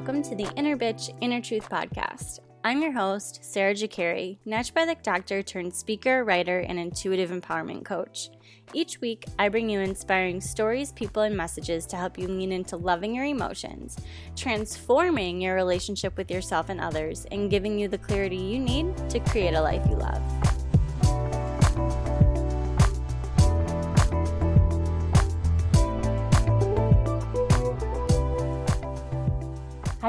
welcome to the Inner Bitch, Inner Truth podcast. I'm your host, Sarah Jakari, naturopathic doctor turned speaker, writer, and intuitive empowerment coach. Each week, I bring you inspiring stories, people, and messages to help you lean into loving your emotions, transforming your relationship with yourself and others, and giving you the clarity you need to create a life you love.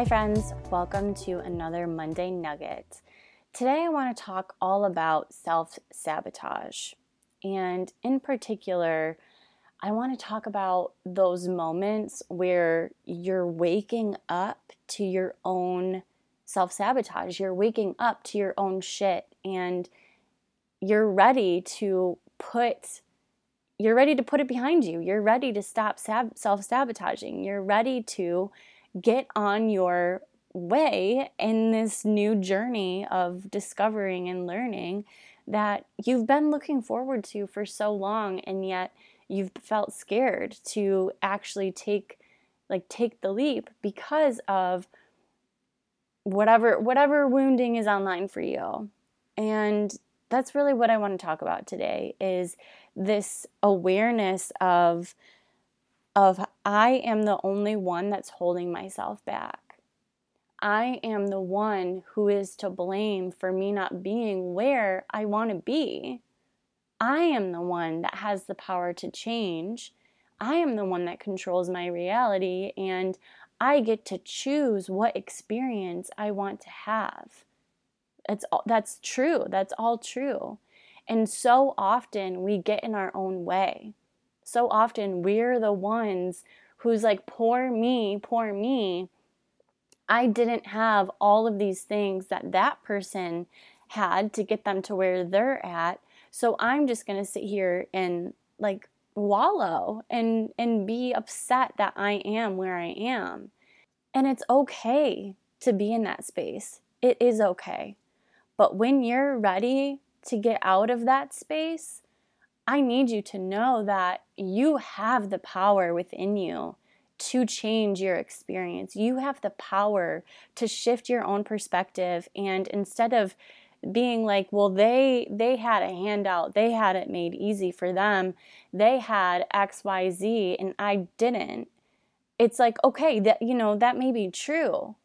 Hi, friends. Welcome to another Monday Nugget. Today, I want to talk all about self sabotage. And in particular, I want to talk about those moments where you're waking up to your own self sabotage. You're waking up to your own shit and you're ready to put you're ready to put it behind you. You're ready to stop sab- self sabotaging. You're ready to get on your way in this new journey of discovering and learning that you've been looking forward to for so long and yet you've felt scared to actually take like take the leap because of whatever whatever wounding is online for you. And that's really what i want to talk about today is this awareness of of I am the only one that's holding myself back. I am the one who is to blame for me not being where I want to be. I am the one that has the power to change. I am the one that controls my reality, and I get to choose what experience I want to have. That's all, that's true. That's all true. And so often we get in our own way so often we're the ones who's like, poor me, poor me. I didn't have all of these things that that person had to get them to where they're at. So I'm just going to sit here and like wallow and and be upset that I am where I am. And it's okay to be in that space. It is okay. But when you're ready to get out of that space, I need you to know that you have the power within you to change your experience. You have the power to shift your own perspective and instead of being like, well, they they had a handout, they had it made easy for them, they had XYZ and I didn't. It's like, okay, that you know, that may be true.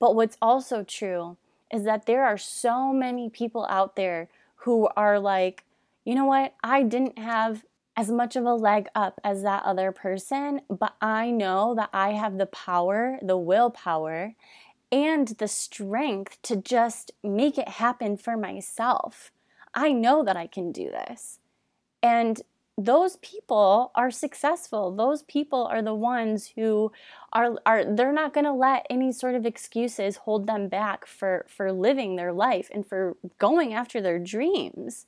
But what's also true is that there are so many people out there who are like you know what? I didn't have as much of a leg up as that other person, but I know that I have the power, the willpower, and the strength to just make it happen for myself. I know that I can do this. And those people are successful. Those people are the ones who are are they're not going to let any sort of excuses hold them back for for living their life and for going after their dreams.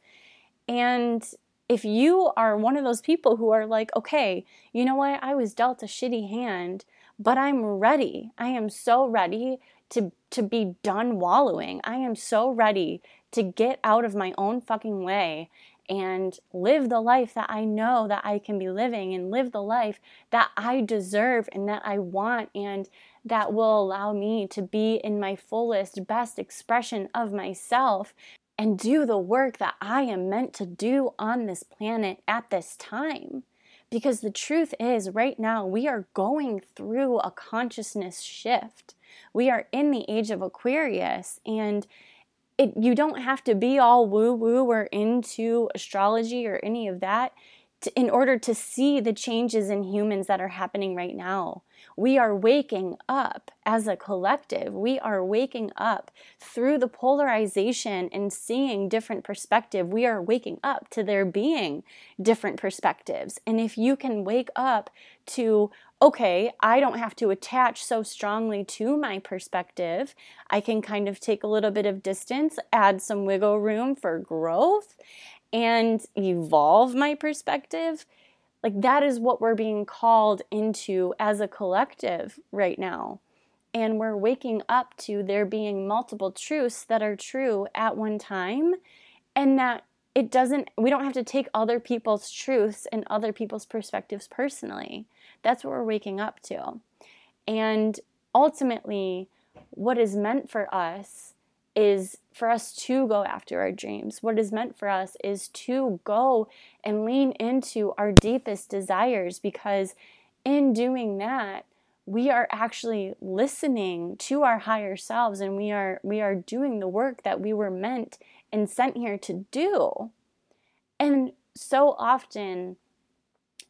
And if you are one of those people who are like, okay, you know what, I was dealt a shitty hand, but I'm ready. I am so ready to to be done wallowing. I am so ready to get out of my own fucking way and live the life that I know that I can be living and live the life that I deserve and that I want and that will allow me to be in my fullest best expression of myself and do the work that I am meant to do on this planet at this time. Because the truth is, right now, we are going through a consciousness shift. We are in the age of Aquarius, and it, you don't have to be all woo woo or into astrology or any of that to, in order to see the changes in humans that are happening right now. We are waking up as a collective. We are waking up through the polarization and seeing different perspective. We are waking up to there being different perspectives. And if you can wake up to okay, I don't have to attach so strongly to my perspective. I can kind of take a little bit of distance, add some wiggle room for growth, and evolve my perspective. Like that is what we're being called into as a collective right now. And we're waking up to there being multiple truths that are true at one time, and that it doesn't, we don't have to take other people's truths and other people's perspectives personally. That's what we're waking up to. And ultimately, what is meant for us is for us to go after our dreams. What is meant for us is to go and lean into our deepest desires because in doing that, we are actually listening to our higher selves and we are we are doing the work that we were meant and sent here to do. And so often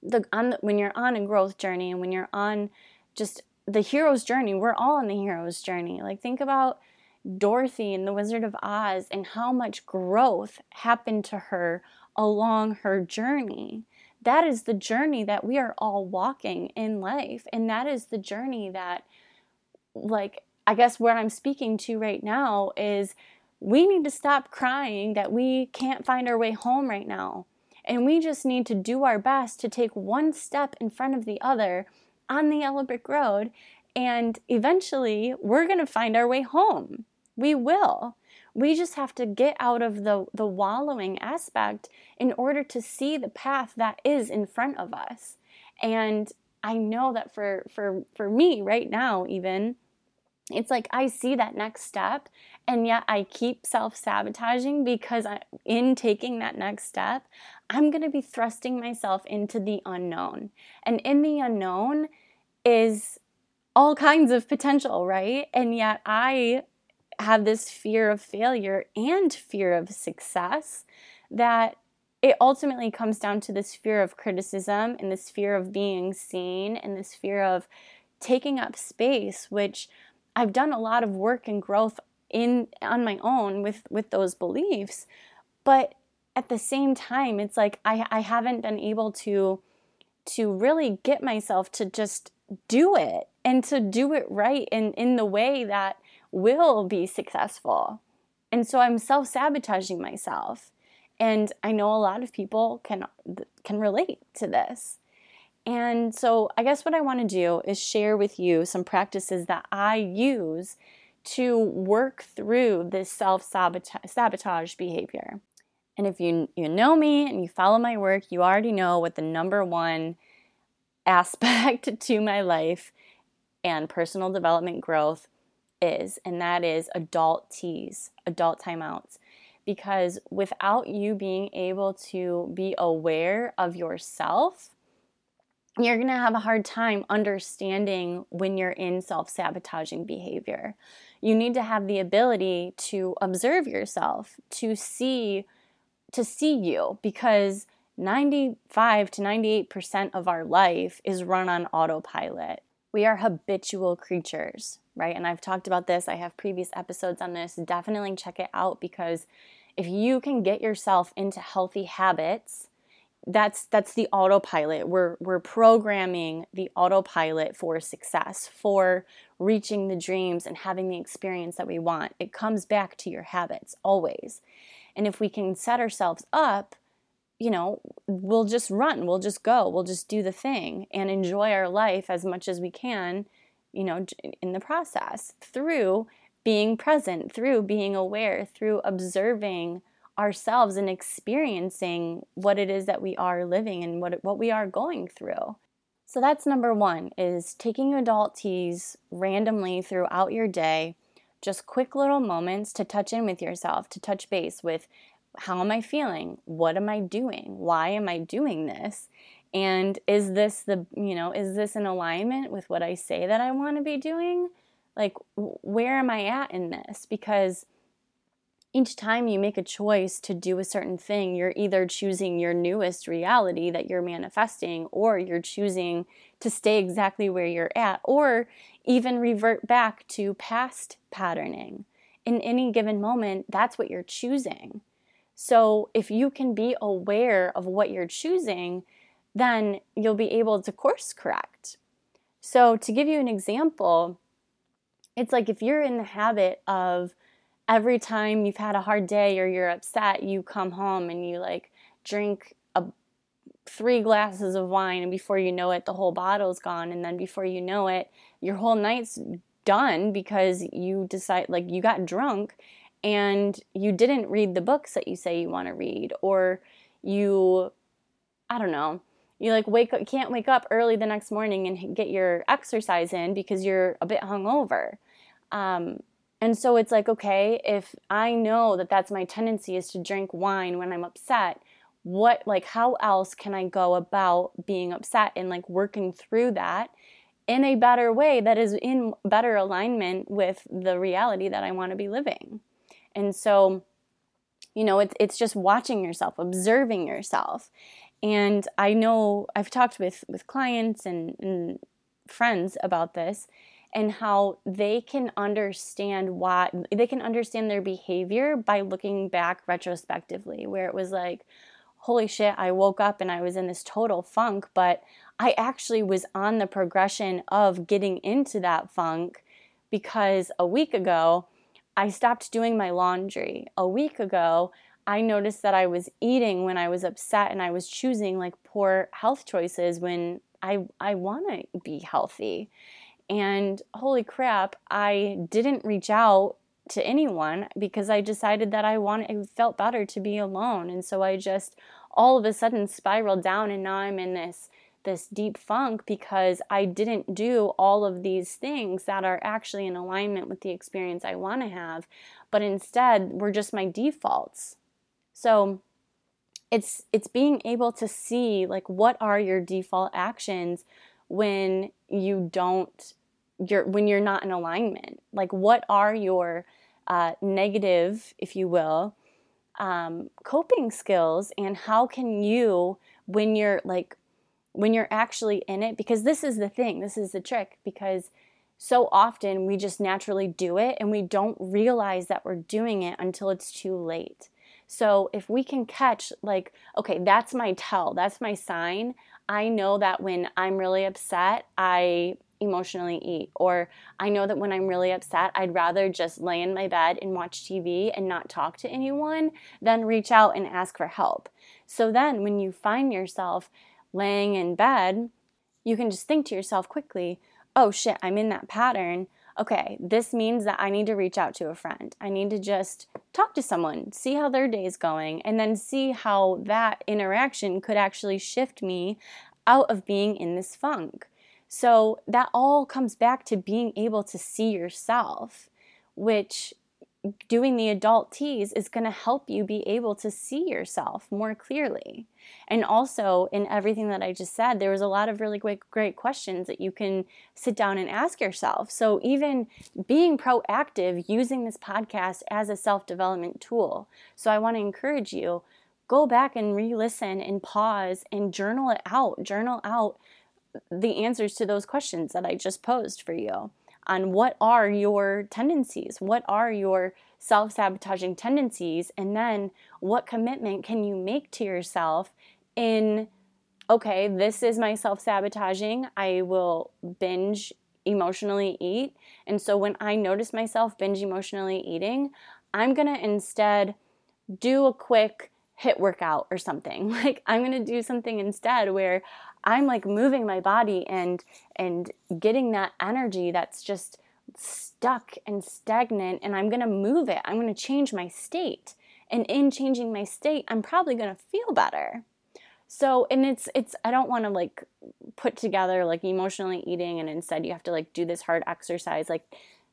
the on the, when you're on a growth journey and when you're on just the hero's journey, we're all on the hero's journey. Like think about Dorothy in The Wizard of Oz and how much growth happened to her along her journey. That is the journey that we are all walking in life. And that is the journey that, like, I guess what I'm speaking to right now is we need to stop crying that we can't find our way home right now. And we just need to do our best to take one step in front of the other on the yellow brick road. And eventually, we're going to find our way home. We will. We just have to get out of the, the wallowing aspect in order to see the path that is in front of us. And I know that for for for me right now even it's like I see that next step and yet I keep self-sabotaging because I in taking that next step, I'm going to be thrusting myself into the unknown. And in the unknown is all kinds of potential, right? And yet I have this fear of failure and fear of success that it ultimately comes down to this fear of criticism and this fear of being seen and this fear of taking up space which I've done a lot of work and growth in on my own with with those beliefs. But at the same time it's like I I haven't been able to to really get myself to just do it and to do it right in in the way that will be successful. And so I'm self-sabotaging myself. And I know a lot of people can can relate to this. And so I guess what I want to do is share with you some practices that I use to work through this self-sabotage behavior. And if you you know me and you follow my work, you already know what the number one aspect to my life and personal development growth is, and that is adult tease, adult timeouts. Because without you being able to be aware of yourself, you're going to have a hard time understanding when you're in self sabotaging behavior. You need to have the ability to observe yourself, to see to see you because 95 to 98% of our life is run on autopilot. We are habitual creatures right? And I've talked about this, I have previous episodes on this. Definitely check it out because if you can get yourself into healthy habits, that's that's the autopilot. We're we're programming the autopilot for success, for reaching the dreams and having the experience that we want. It comes back to your habits always. And if we can set ourselves up, you know, we'll just run, we'll just go, we'll just do the thing and enjoy our life as much as we can you know, in the process through being present, through being aware, through observing ourselves and experiencing what it is that we are living and what what we are going through. So that's number 1 is taking adult teas randomly throughout your day, just quick little moments to touch in with yourself, to touch base with how am I feeling? What am I doing? Why am I doing this? And is this the, you know, is this in alignment with what I say that I want to be doing? Like, where am I at in this? Because each time you make a choice to do a certain thing, you're either choosing your newest reality that you're manifesting, or you're choosing to stay exactly where you're at, or even revert back to past patterning. In any given moment, that's what you're choosing. So if you can be aware of what you're choosing, then you'll be able to course correct. So, to give you an example, it's like if you're in the habit of every time you've had a hard day or you're upset, you come home and you like drink a three glasses of wine and before you know it the whole bottle's gone and then before you know it your whole night's done because you decide like you got drunk and you didn't read the books that you say you want to read or you I don't know you like wake up, can't wake up early the next morning and get your exercise in because you're a bit hungover. Um, and so it's like, okay, if I know that that's my tendency is to drink wine when I'm upset, what, like, how else can I go about being upset and like working through that in a better way that is in better alignment with the reality that I want to be living? And so, you know, it's, it's just watching yourself, observing yourself. And I know I've talked with, with clients and, and friends about this and how they can understand why they can understand their behavior by looking back retrospectively, where it was like, holy shit, I woke up and I was in this total funk, but I actually was on the progression of getting into that funk because a week ago, I stopped doing my laundry. A week ago, I noticed that I was eating when I was upset and I was choosing like poor health choices when I I want to be healthy. And holy crap, I didn't reach out to anyone because I decided that I wanted it felt better to be alone. And so I just all of a sudden spiraled down and now I'm in this this deep funk because I didn't do all of these things that are actually in alignment with the experience I want to have, but instead were just my defaults. So it's it's being able to see like what are your default actions when you don't you're when you're not in alignment like what are your uh, negative if you will um, coping skills and how can you when you're like when you're actually in it because this is the thing this is the trick because so often we just naturally do it and we don't realize that we're doing it until it's too late so if we can catch like okay that's my tell that's my sign i know that when i'm really upset i emotionally eat. Or I know that when I'm really upset, I'd rather just lay in my bed and watch TV and not talk to anyone than reach out and ask for help. So then when you find yourself laying in bed, you can just think to yourself quickly, oh shit, I'm in that pattern. Okay, this means that I need to reach out to a friend. I need to just talk to someone, see how their day is going, and then see how that interaction could actually shift me out of being in this funk. So that all comes back to being able to see yourself, which doing the adult tease is going to help you be able to see yourself more clearly. And also, in everything that I just said, there was a lot of really great, great questions that you can sit down and ask yourself. So, even being proactive, using this podcast as a self development tool. So, I want to encourage you go back and re listen and pause and journal it out. Journal out the answers to those questions that I just posed for you on what are your tendencies, what are your self sabotaging tendencies, and then what commitment can you make to yourself in, okay, this is my self sabotaging, I will binge emotionally eat. And so when I notice myself binge emotionally eating, I'm gonna instead do a quick HIIT workout or something. Like I'm going to do something instead where I'm like moving my body and and getting that energy that's just stuck and stagnant and I'm going to move it. I'm going to change my state. And in changing my state, I'm probably going to feel better. So, and it's it's I don't want to like put together like emotionally eating and instead you have to like do this hard exercise like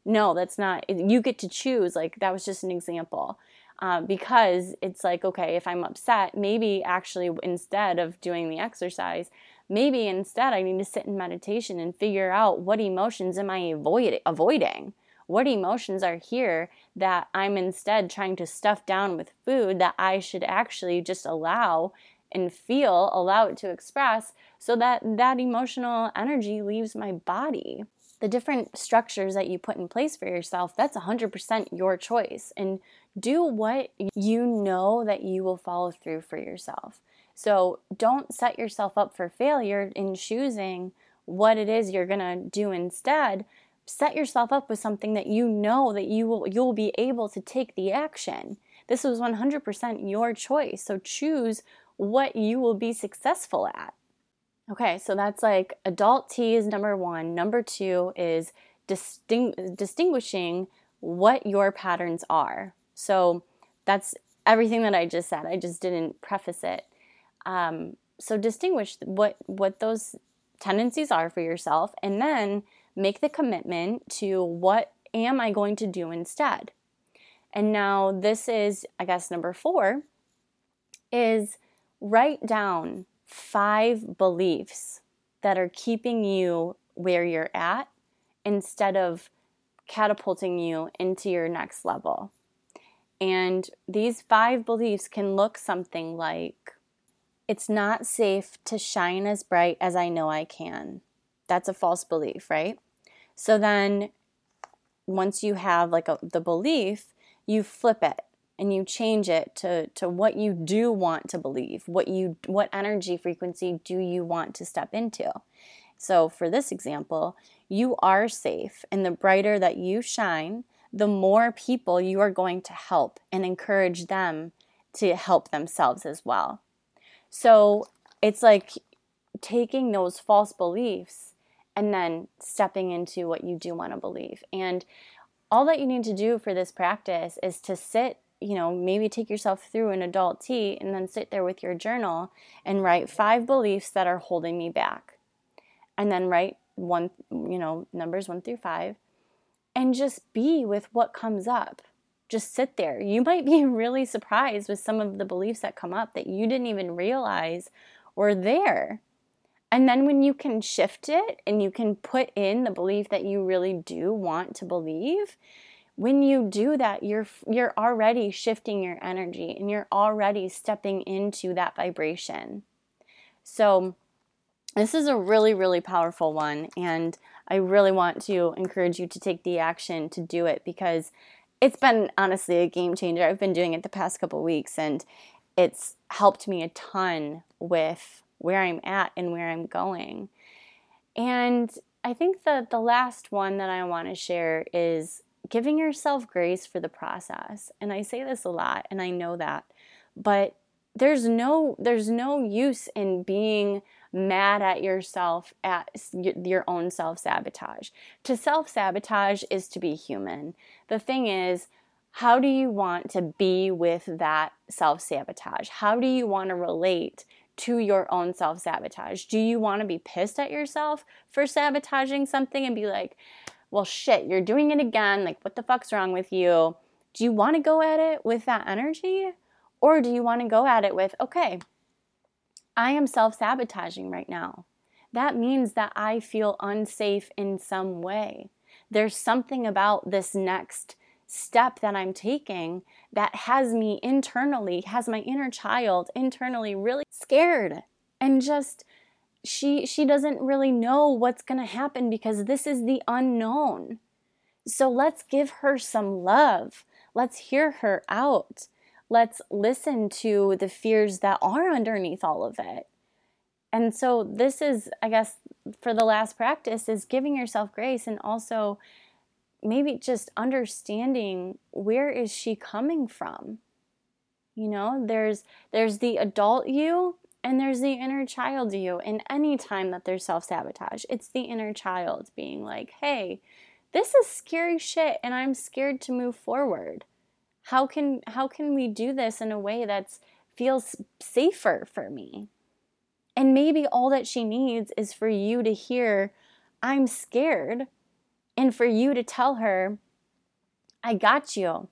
no, that's not you get to choose like that was just an example um, because it's like, okay, if I'm upset, maybe actually instead of doing the exercise, maybe instead I need to sit in meditation and figure out what emotions am I avoid- avoiding? What emotions are here that I'm instead trying to stuff down with food that I should actually just allow and feel, allow it to express so that that emotional energy leaves my body the different structures that you put in place for yourself, that's 100% your choice. And do what you know that you will follow through for yourself. So don't set yourself up for failure in choosing what it is you're going to do instead. Set yourself up with something that you know that you will you'll be able to take the action. This was 100% your choice. So choose what you will be successful at. Okay, so that's like adult T is number one. Number two is disting- distinguishing what your patterns are. So that's everything that I just said. I just didn't preface it. Um, so distinguish what what those tendencies are for yourself and then make the commitment to what am I going to do instead. And now this is I guess number 4 is write down 5 beliefs that are keeping you where you're at instead of catapulting you into your next level. And these five beliefs can look something like it's not safe to shine as bright as I know I can. That's a false belief, right? So then once you have like a, the belief, you flip it and you change it to, to what you do want to believe. What you what energy frequency do you want to step into? So for this example, you are safe and the brighter that you shine, the more people you are going to help and encourage them to help themselves as well. So it's like taking those false beliefs and then stepping into what you do want to believe. And all that you need to do for this practice is to sit, you know, maybe take yourself through an adult tea and then sit there with your journal and write five beliefs that are holding me back. And then write one, you know, numbers one through five and just be with what comes up. Just sit there. You might be really surprised with some of the beliefs that come up that you didn't even realize were there. And then when you can shift it and you can put in the belief that you really do want to believe, when you do that, you're you're already shifting your energy and you're already stepping into that vibration. So this is a really really powerful one and I really want to encourage you to take the action to do it because it's been honestly a game changer. I've been doing it the past couple weeks and it's helped me a ton with where I'm at and where I'm going. And I think that the last one that I want to share is giving yourself grace for the process. And I say this a lot and I know that, but there's no there's no use in being mad at yourself at your own self sabotage. To self sabotage is to be human. The thing is, how do you want to be with that self sabotage? How do you want to relate to your own self sabotage? Do you want to be pissed at yourself for sabotaging something and be like, well, shit, you're doing it again. Like, what the fuck's wrong with you? Do you want to go at it with that energy? Or do you want to go at it with, okay, I am self sabotaging right now. That means that I feel unsafe in some way. There's something about this next step that I'm taking that has me internally, has my inner child internally really scared and just she she doesn't really know what's going to happen because this is the unknown. So let's give her some love. Let's hear her out let's listen to the fears that are underneath all of it. And so this is I guess for the last practice is giving yourself grace and also maybe just understanding where is she coming from? You know, there's there's the adult you and there's the inner child you. And any time that there's self-sabotage, it's the inner child being like, "Hey, this is scary shit and I'm scared to move forward." How can how can we do this in a way that feels safer for me and maybe all that she needs is for you to hear i'm scared and for you to tell her i got you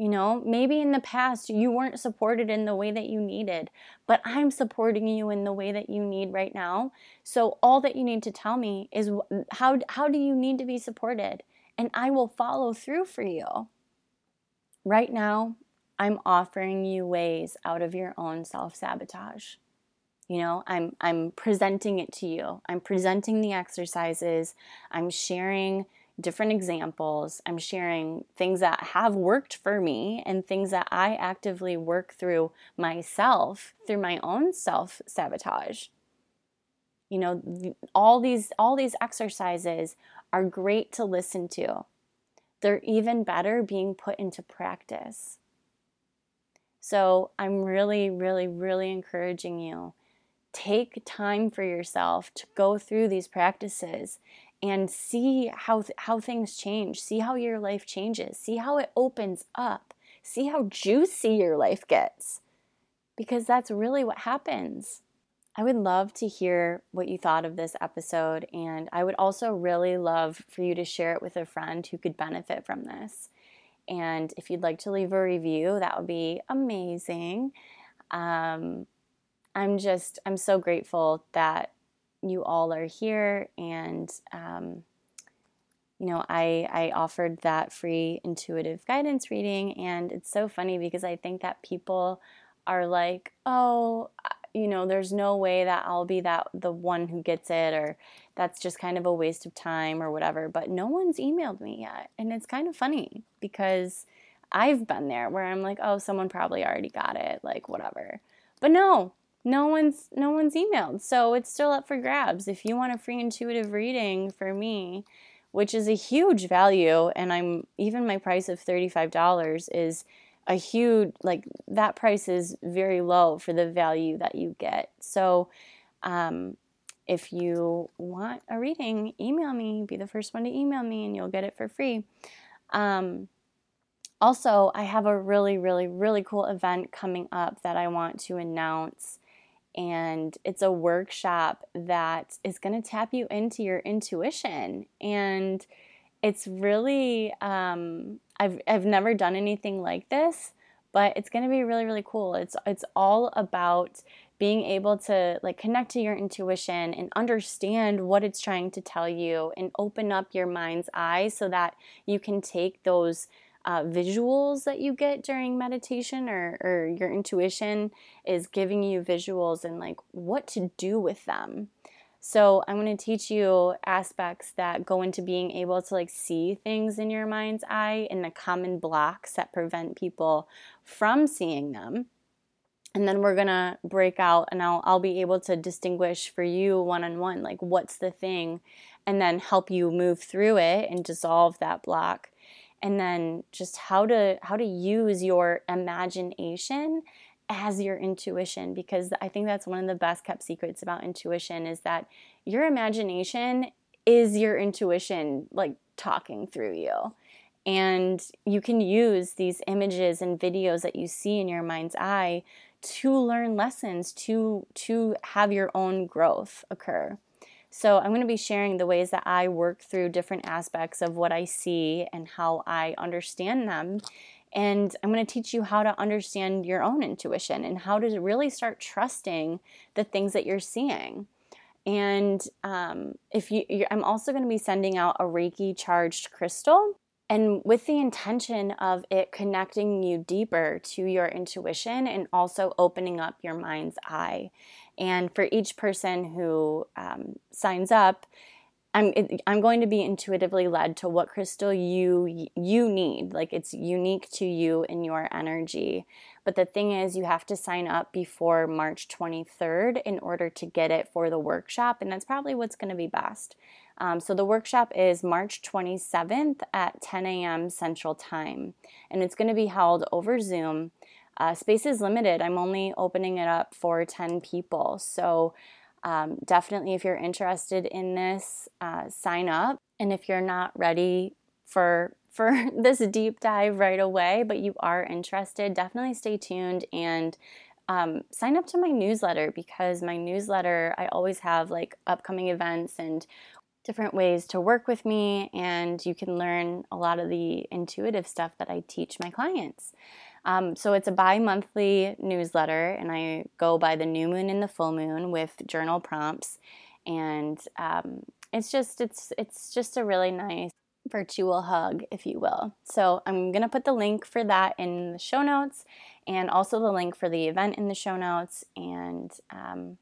you know, maybe in the past you weren't supported in the way that you needed, but I'm supporting you in the way that you need right now. So all that you need to tell me is how how do you need to be supported? And I will follow through for you. Right now, I'm offering you ways out of your own self-sabotage. You know, I'm I'm presenting it to you. I'm presenting the exercises. I'm sharing different examples. I'm sharing things that have worked for me and things that I actively work through myself through my own self-sabotage. You know, all these all these exercises are great to listen to. They're even better being put into practice. So I'm really, really, really encouraging you. Take time for yourself to go through these practices and see how, th- how things change. See how your life changes. See how it opens up. See how juicy your life gets. Because that's really what happens. I would love to hear what you thought of this episode, and I would also really love for you to share it with a friend who could benefit from this. And if you'd like to leave a review, that would be amazing. Um, I'm just, I'm so grateful that you all are here and um, you know I, I offered that free intuitive guidance reading and it's so funny because i think that people are like oh you know there's no way that i'll be that the one who gets it or that's just kind of a waste of time or whatever but no one's emailed me yet. And it's kind of funny because i've been there where i'm like oh someone probably already got it like whatever. But no no one's no one's emailed. So it's still up for grabs. If you want a free intuitive reading for me which is a huge value and i'm even my price of $35 is a huge like that price is very low for the value that you get. So um, if you want a reading email me be the first one to email me and you'll get it for free. Um, also i have a really really really cool event coming up that i want to announce and it's a workshop that is going to tap you into your intuition and it's really um, I've, I've never done anything like this but it's going to be really really cool it's it's all about being able to like connect to your intuition and understand what it's trying to tell you and open up your mind's eyes so that you can take those uh, visuals that you get during meditation or, or your intuition is giving you visuals and like what to do with them. So I'm going to teach you aspects that go into being able to like see things in your mind's eye and the common blocks that prevent people from seeing them. And then we're going to break out and I'll, I'll be able to distinguish for you one on one, like what's the thing, and then help you move through it and dissolve that block and then just how to how to use your imagination as your intuition because I think that's one of the best kept secrets about intuition is that your imagination is your intuition like talking through you. And you can use these images and videos that you see in your mind's eye to learn lessons, to to have your own growth occur. So, I'm going to be sharing the ways that I work through different aspects of what I see and how I understand them. And I'm going to teach you how to understand your own intuition and how to really start trusting the things that you're seeing. And um, if you, I'm also going to be sending out a Reiki charged crystal and with the intention of it connecting you deeper to your intuition and also opening up your mind's eye. And for each person who um, signs up, I'm I'm going to be intuitively led to what crystal you you need. Like it's unique to you and your energy. But the thing is you have to sign up before March 23rd in order to get it for the workshop and that's probably what's going to be best. Um, so the workshop is March 27th at 10 a.m. Central Time, and it's going to be held over Zoom. Uh, space is limited. I'm only opening it up for 10 people. So um, definitely, if you're interested in this, uh, sign up. And if you're not ready for for this deep dive right away, but you are interested, definitely stay tuned and um, sign up to my newsletter because my newsletter, I always have like upcoming events and different ways to work with me, and you can learn a lot of the intuitive stuff that I teach my clients. Um, so it's a bi monthly newsletter, and I go by the new moon and the full moon with journal prompts, and um, it's just it's it's just a really nice virtual hug, if you will. So I'm gonna put the link for that in the show notes, and also the link for the event in the show notes, and um,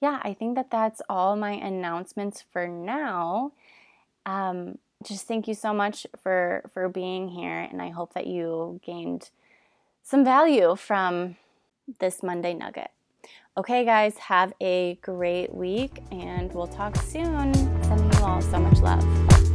yeah, I think that that's all my announcements for now. Um, just thank you so much for for being here, and I hope that you gained some value from this Monday nugget. Okay, guys, have a great week, and we'll talk soon. Sending you all so much love.